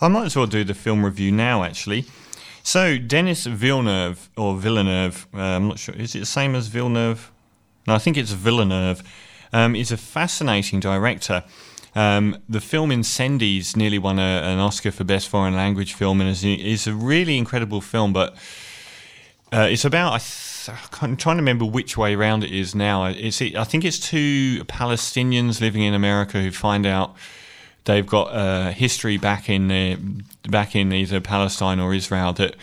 I might as well do the film review now, actually. So, Denis Villeneuve, or Villeneuve, uh, I'm not sure, is it the same as Villeneuve? No, I think it's Villeneuve, um, is a fascinating director. Um, the film Incendies nearly won a, an Oscar for Best Foreign Language Film and is, is a really incredible film, but uh, it's about, I th- I'm trying to remember which way around it is now. It's, I think it's two Palestinians living in America who find out they've got a history back in back in either Palestine or Israel that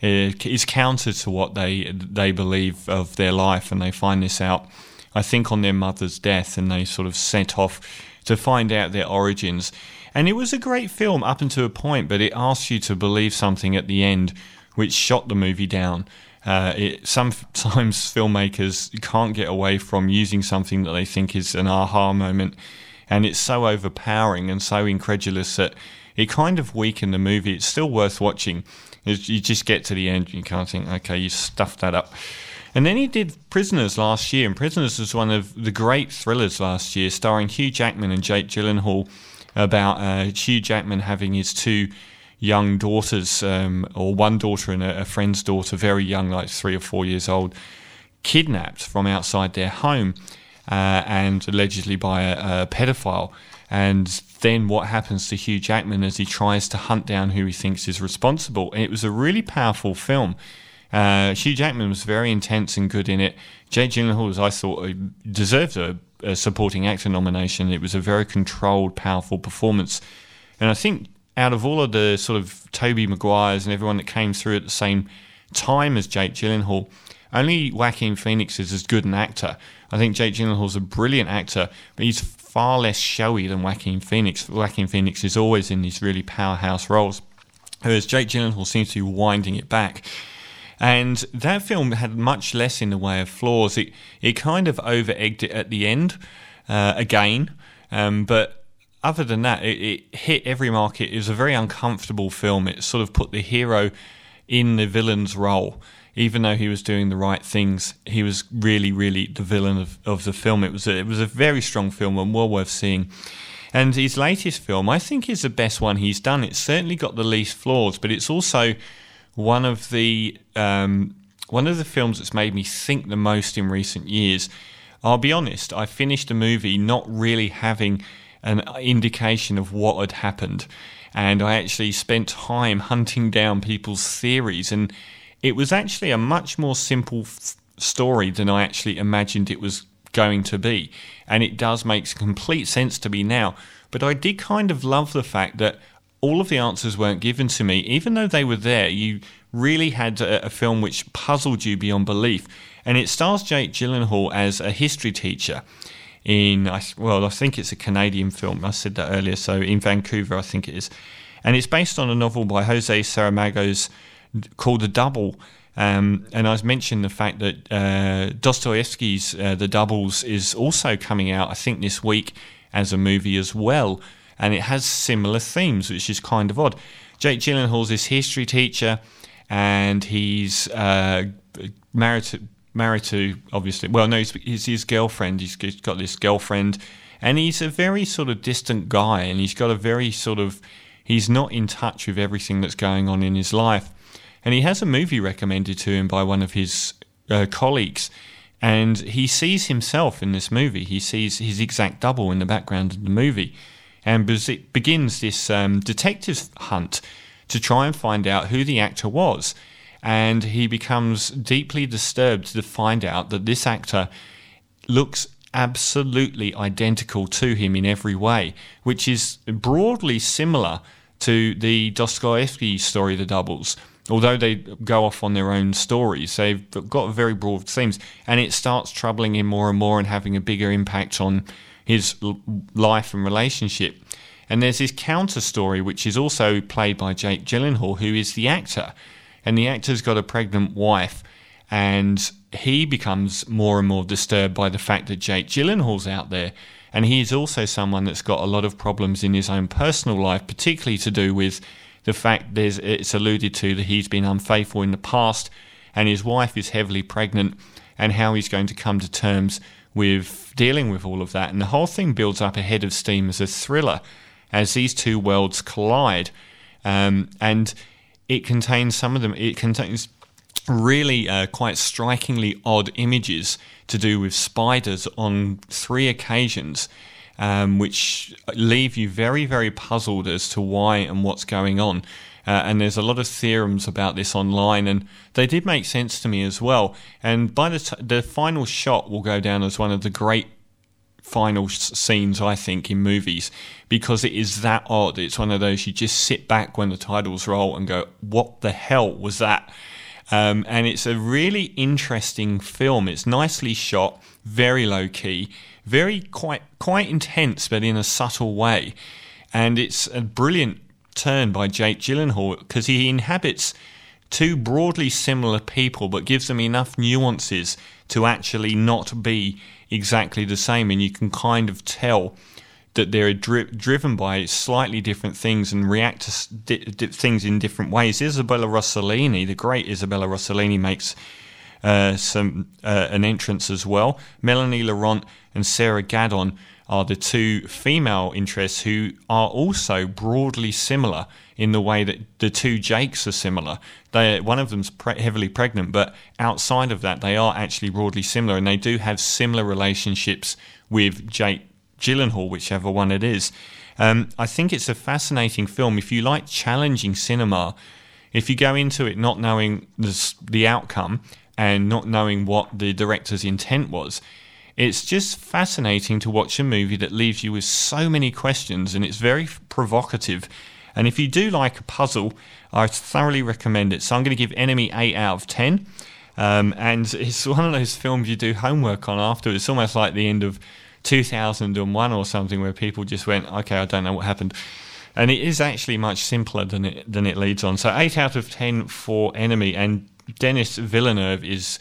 is counter to what they they believe of their life, and they find this out. I think on their mother's death, and they sort of set off to find out their origins. And it was a great film up until a point, but it asks you to believe something at the end, which shot the movie down. Uh, it, sometimes filmmakers can't get away from using something that they think is an aha moment and it's so overpowering and so incredulous that it kind of weakened the movie. It's still worth watching. You just get to the end and you can't think, okay, you stuffed that up. And then he did Prisoners last year, and Prisoners was one of the great thrillers last year, starring Hugh Jackman and Jake Gyllenhaal, about uh, Hugh Jackman having his two young daughters, um, or one daughter and a, a friend's daughter, very young, like three or four years old, kidnapped from outside their home uh, and allegedly by a, a pedophile. And then what happens to Hugh Jackman as he tries to hunt down who he thinks is responsible. And it was a really powerful film. Uh, Hugh Jackman was very intense and good in it. Jake Gyllenhaal, as I thought, deserved a, a, supporting actor nomination. It was a very controlled, powerful performance. And I think out of all of the sort of Tobey Maguires and everyone that came through at the same time as Jake Gyllenhaal, only Joaquin Phoenix is as good an actor. I think Jake Gyllenhaal's a brilliant actor, but he's far less showy than Joaquin Phoenix. Joaquin Phoenix is always in these really powerhouse roles, whereas Jake Gyllenhaal seems to be winding it back. And that film had much less in the way of flaws. It it kind of over egged it at the end, uh, again, um, but other than that, it, it, hit every market. It was a very uncomfortable film. It sort of put the hero in the villain's role even though he was doing the right things, he was really, really the villain of, of the film. It was a, it was a very strong film and well worth seeing. And his latest film, I think, is the best one he's done. It's certainly got the least flaws, but it's also one of the um, one of the films that's made me think the most in recent years. I'll be honest, I finished the movie not really having an indication of what had happened, and I actually spent time hunting down people's theories and it was actually a much more simple f- story than I actually imagined it was going to be. And it does make complete sense to me now. But I did kind of love the fact that all of the answers weren't given to me. Even though they were there, you really had a, a film which puzzled you beyond belief. And it stars Jake Gyllenhaal as a history teacher in, well, I think it's a Canadian film. I said that earlier. So in Vancouver, I think it is. And it's based on a novel by Jose Saramago's called The Double. Um, and I mentioned the fact that uh, Dostoevsky's uh, The Doubles is also coming out, I think, this week as a movie as well. And it has similar themes, which is kind of odd. Jake Gyllenhaal's this history teacher, and he's uh, married to married to obviously. Well, no, he's, he's his girlfriend. He's got this girlfriend, and he's a very sort of distant guy, and he's got a very sort of he's not in touch with everything that's going on in his life and he has a movie recommended to him by one of his uh, colleagues. And he sees himself in this movie. He sees his exact double in the background of the movie. And begins this um, detective hunt to try and find out who the actor was. And he becomes deeply disturbed to find out that this actor looks absolutely identical to him in every way, which is broadly similar to the Dostoevsky story, The Doubles although they go off on their own stories, they've got very broad themes, and it starts troubling him more and more and having a bigger impact on his life and relationship. And there's this counter story, which is also played by Jake Gyllenhaal, who is the actor, and the actor's got a pregnant wife, and he becomes more and more disturbed by the fact that Jake Gyllenhaal's out there. And he's also someone that's got a lot of problems in his own personal life, particularly to do with the fact there's it's alluded to that he's been unfaithful in the past and his wife is heavily pregnant and how he's going to come to terms with dealing with all of that. And the whole thing builds up ahead of steam as a thriller as these two worlds collide. um, and it contains some of them. It contains really uh, quite strikingly odd images to do with spiders on three occasions, um, which leave you very, very puzzled as to why and what's going on. Uh, and there's a lot of theorems about this online, and they did make sense to me as well. And by the t- the final shot will go down as one of the great final scenes, I think, in movies because it is that odd. It's one of those you just sit back when the titles roll and go, "What the hell was that?" Um, and it's a really interesting film. It's nicely shot, very low key, very quite quite intense, but in a subtle way. And it's a brilliant turn by Jake Gyllenhaal because he inhabits two broadly similar people, but gives them enough nuances to actually not be exactly the same, and you can kind of tell that they're dri- driven by slightly different things and react to di- di- things in different ways. Isabella Rossellini, the great Isabella Rossellini, makes uh, some uh, an entrance as well. Melanie Laurent and Sarah Gadon are the two female interests who are also broadly similar in the way that the two Jakes are similar. They one of them's pre- heavily pregnant, but outside of that, they are actually broadly similar, and they do have similar relationships with Jake Gyllenhaal, whichever one it is. Um, I think it's a fascinating film. If you like challenging cinema, if you go into it not knowing the, the outcome and not knowing what the director's intent was, it's just fascinating to watch a movie that leaves you with so many questions and it's very provocative. And if you do like a puzzle, I thoroughly recommend it. So I'm going to give Enemy 8 out of 10. Um, and it's one of those films you do homework on after. It's almost like the end of 2001 or something where people just went, okay, I don't know what happened. And it is actually much simpler than it, than it leads on. So 8 out of 10 for Enemy. And Denis Villeneuve is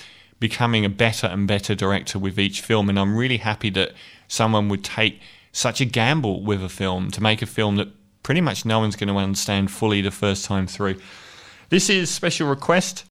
becoming a better and better director with each film. And I'm really happy that someone would take such a gamble with a film to make a film that pretty much no one's going to understand fully the first time through. This is Special Request